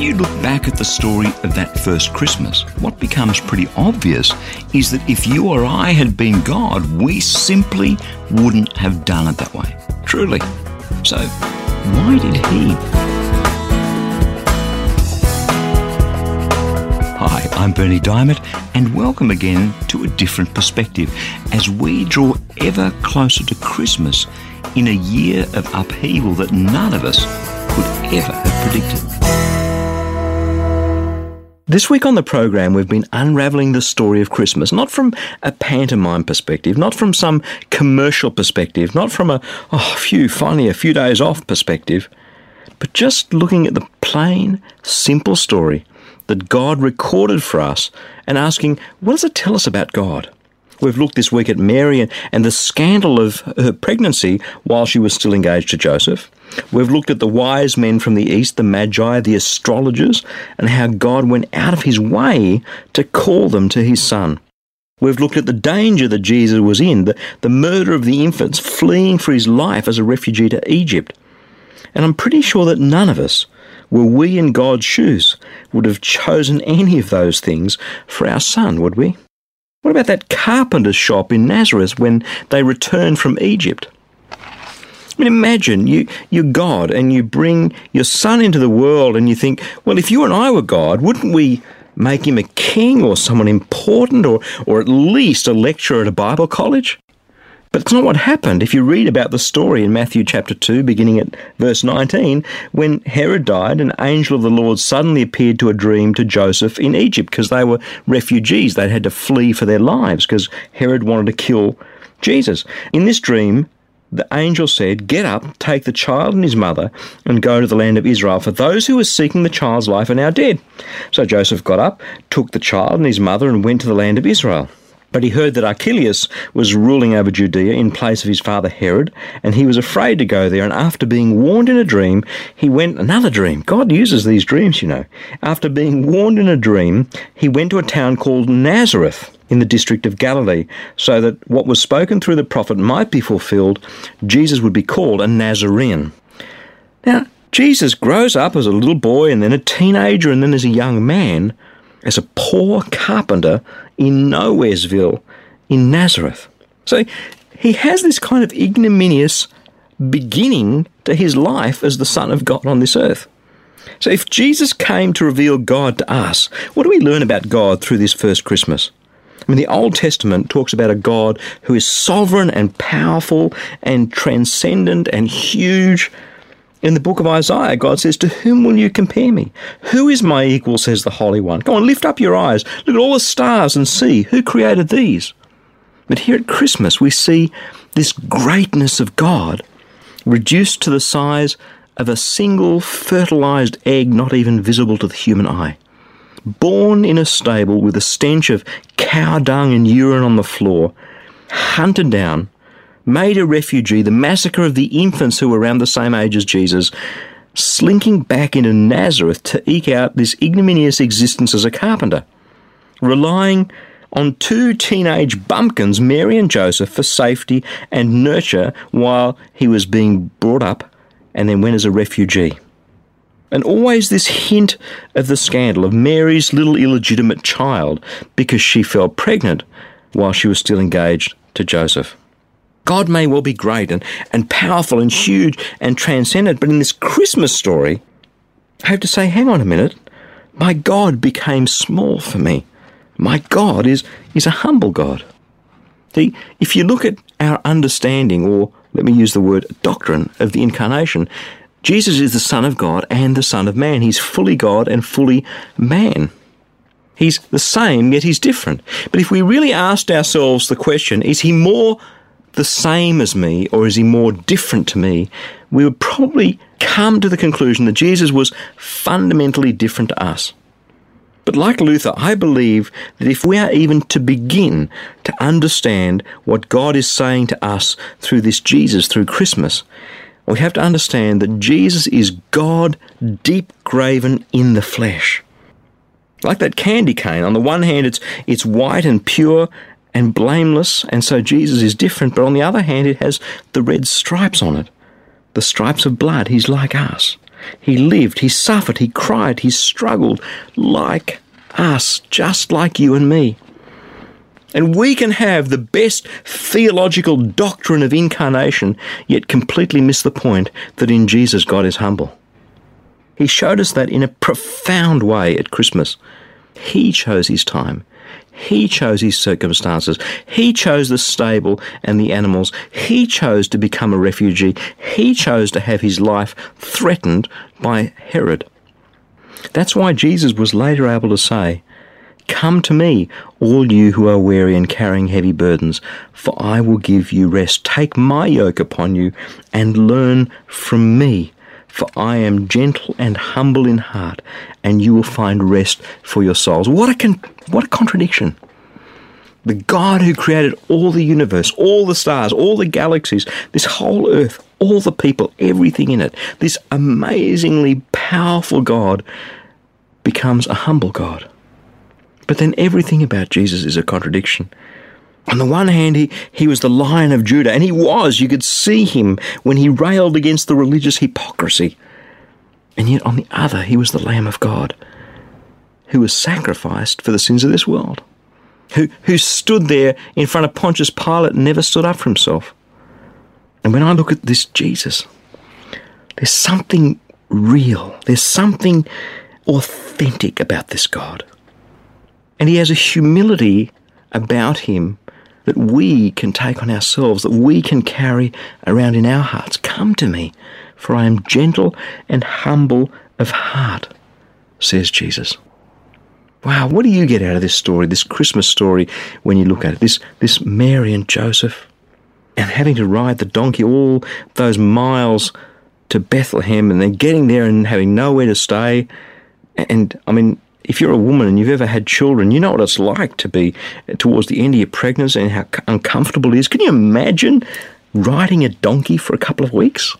When you look back at the story of that first Christmas, what becomes pretty obvious is that if you or I had been God, we simply wouldn't have done it that way. Truly. So, why did He? Hi, I'm Berni Dymet, and welcome again to a different perspective as we draw ever closer to Christmas in a year of upheaval that none of us could ever have predicted. This week on the program, we've been unravelling the story of Christmas, not from a pantomime perspective, not from some commercial perspective, not from a, oh, phew, finally a few days off perspective, but just looking at the plain, simple story that God recorded for us and asking, what does it tell us about God? We've looked this week at Mary and, and the scandal of her pregnancy while she was still engaged to Joseph. We've looked at the wise men from the east, the magi, the astrologers, and how God went out of his way to call them to his son. We've looked at the danger that Jesus was in, the, the murder of the infants, fleeing for his life as a refugee to Egypt. And I'm pretty sure that none of us, were we in God's shoes, would have chosen any of those things for our son, would we? What about that carpenter's shop in Nazareth when they returned from Egypt? I mean, imagine you, you're God and you bring your son into the world and you think, well, if you and I were God, wouldn't we make him a king or someone important or, or at least a lecturer at a Bible college? But it's not what happened. If you read about the story in Matthew chapter 2, beginning at verse 19, when Herod died, an angel of the Lord suddenly appeared to a dream to Joseph in Egypt because they were refugees. They'd had to flee for their lives because Herod wanted to kill Jesus. In this dream, the angel said, Get up, take the child and his mother, and go to the land of Israel, for those who were seeking the child's life are now dead. So Joseph got up, took the child and his mother, and went to the land of Israel. But he heard that Archelaus was ruling over Judea in place of his father Herod, and he was afraid to go there. And after being warned in a dream, he went another dream. God uses these dreams, you know. After being warned in a dream, he went to a town called Nazareth in the district of Galilee, so that what was spoken through the prophet might be fulfilled. Jesus would be called a Nazarene. Now, Jesus grows up as a little boy and then a teenager and then as a young man as a poor carpenter in Nowheresville in Nazareth. So he has this kind of ignominious beginning to his life as the Son of God on this earth. So if Jesus came to reveal God to us, what do we learn about God through this first Christmas? I mean, the Old Testament talks about a God who is sovereign and powerful and transcendent and huge in the book of Isaiah, God says, To whom will you compare me? Who is my equal, says the Holy One? Go on, lift up your eyes, look at all the stars and see who created these. But here at Christmas, we see this greatness of God reduced to the size of a single fertilized egg not even visible to the human eye. Born in a stable with a stench of cow dung and urine on the floor, hunted down made a refugee, the massacre of the infants who were around the same age as Jesus, slinking back into Nazareth to eke out this ignominious existence as a carpenter, relying on two teenage bumpkins, Mary and Joseph, for safety and nurture while he was being brought up and then went as a refugee. And always this hint of the scandal of Mary's little illegitimate child because she fell pregnant while she was still engaged to Joseph. God may well be great and, and powerful and huge and transcendent, but in this Christmas story, I have to say, hang on a minute. My God became small for me. My God is, is a humble God. See, if you look at our understanding, or let me use the word doctrine of the incarnation, Jesus is the Son of God and the Son of Man. He's fully God and fully man. He's the same, yet he's different. But if we really asked ourselves the question, is he more the same as me or is he more different to me, we would probably come to the conclusion that Jesus was fundamentally different to us. But like Luther, I believe that if we are even to begin to understand what God is saying to us through this Jesus, through Christmas, we have to understand that Jesus is God deep graven in the flesh. Like that candy cane, on the one hand it's it's white and pure and blameless, and so Jesus is different, but on the other hand it has the red stripes on it. The stripes of blood, he's like us. He lived, he suffered, he cried, he struggled like us, just like you and me. And we can have the best theological doctrine of incarnation, yet completely miss the point that in Jesus God is humble. He showed us that in a profound way at Christmas. He chose his time. He chose his circumstances. He chose the stable and the animals. He chose to become a refugee. He chose to have his life threatened by Herod. That's why Jesus was later able to say, Come to me, all you who are weary and carrying heavy burdens, for I will give you rest. Take my yoke upon you and learn from me, for I am gentle and humble in heart, and you will find rest for your souls. What a, con- what a contradiction! The God who created all the universe, all the stars, all the galaxies, this whole earth, all the people, everything in it, this amazingly powerful God becomes a humble God. But then everything about Jesus is a contradiction. On the one hand, he, he was the Lion of Judah, and he was. You could see him when he railed against the religious hypocrisy. And yet, on the other, he was the Lamb of God, who was sacrificed for the sins of this world, who, who stood there in front of Pontius Pilate and never stood up for himself. And when I look at this Jesus, there's something real, there's something authentic about this God. And he has a humility about him that we can take on ourselves, that we can carry around in our hearts. Come to me, for I am gentle and humble of heart, says Jesus. Wow, what do you get out of this story, this Christmas story, when you look at it? This, this Mary and Joseph, and having to ride the donkey all those miles to Bethlehem, and then getting there and having nowhere to stay. And I mean, if you're a woman and you've ever had children, you know what it's like to be towards the end of your pregnancy and how uncomfortable it is. Can you imagine riding a donkey for a couple of weeks?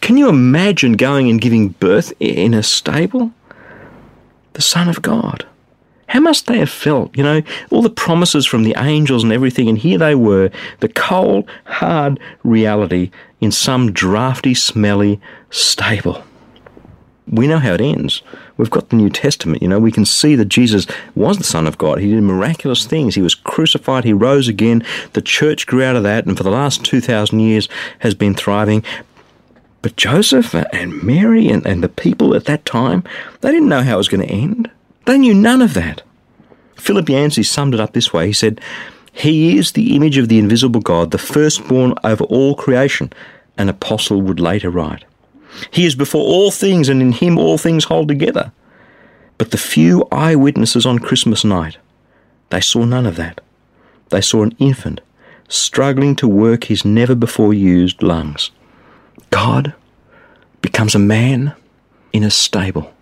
Can you imagine going and giving birth in a stable? The Son of God. How must they have felt? You know, all the promises from the angels and everything, and here they were, the cold, hard reality in some drafty, smelly stable we know how it ends. We've got the New Testament, you know, we can see that Jesus was the Son of God. He did miraculous things. He was crucified, he rose again. The church grew out of that, and for the last 2,000 years has been thriving. But Joseph and Mary and, and the people at that time, they didn't know how it was going to end. They knew none of that. Philip Yancey summed it up this way. He said, He is the image of the invisible God, the firstborn over all creation, an apostle would later write. He is before all things, and in him all things hold together. But the few eyewitnesses on Christmas night, they saw none of that. They saw an infant struggling to work his never before used lungs. God becomes a man in a stable.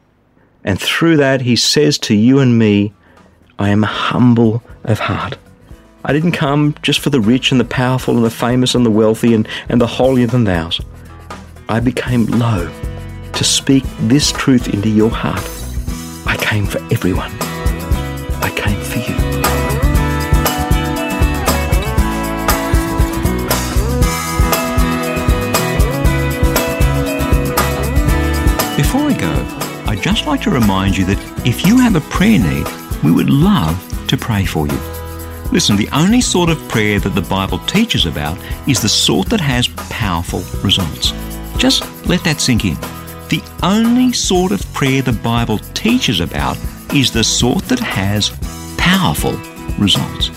And through that, he says to you and me, I am humble of heart. I didn't come just for the rich and the powerful and the famous and the wealthy and, and the holier than thous. I became low to speak this truth into your heart. I came for everyone. I came for you. Before I go, I'd just like to remind you that if you have a prayer need, we would love to pray for you. Listen, the only sort of prayer that the Bible teaches about is the sort that has powerful results. Just let that sink in. The only sort of prayer the Bible teaches about is the sort that has powerful results.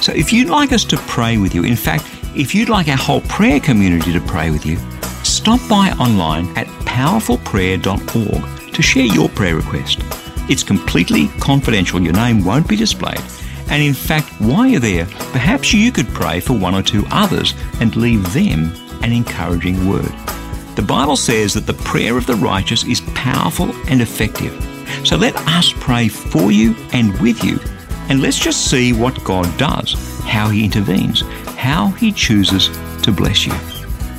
So if you'd like us to pray with you, in fact, if you'd like our whole prayer community to pray with you, stop by online at powerfulprayer.org to share your prayer request. It's completely confidential, your name won't be displayed, And in fact, while you're there, perhaps you could pray for one or two others and leave them an encouraging word. The Bible says that the prayer of the righteous is powerful and effective. So let us pray for you and with you, and let's just see what God does, how He intervenes, how He chooses to bless you.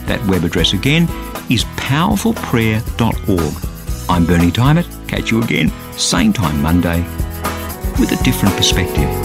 That web address again is powerfulprayer.org. I'm Berni Dymet. Catch you again, same time Monday, with a different perspective.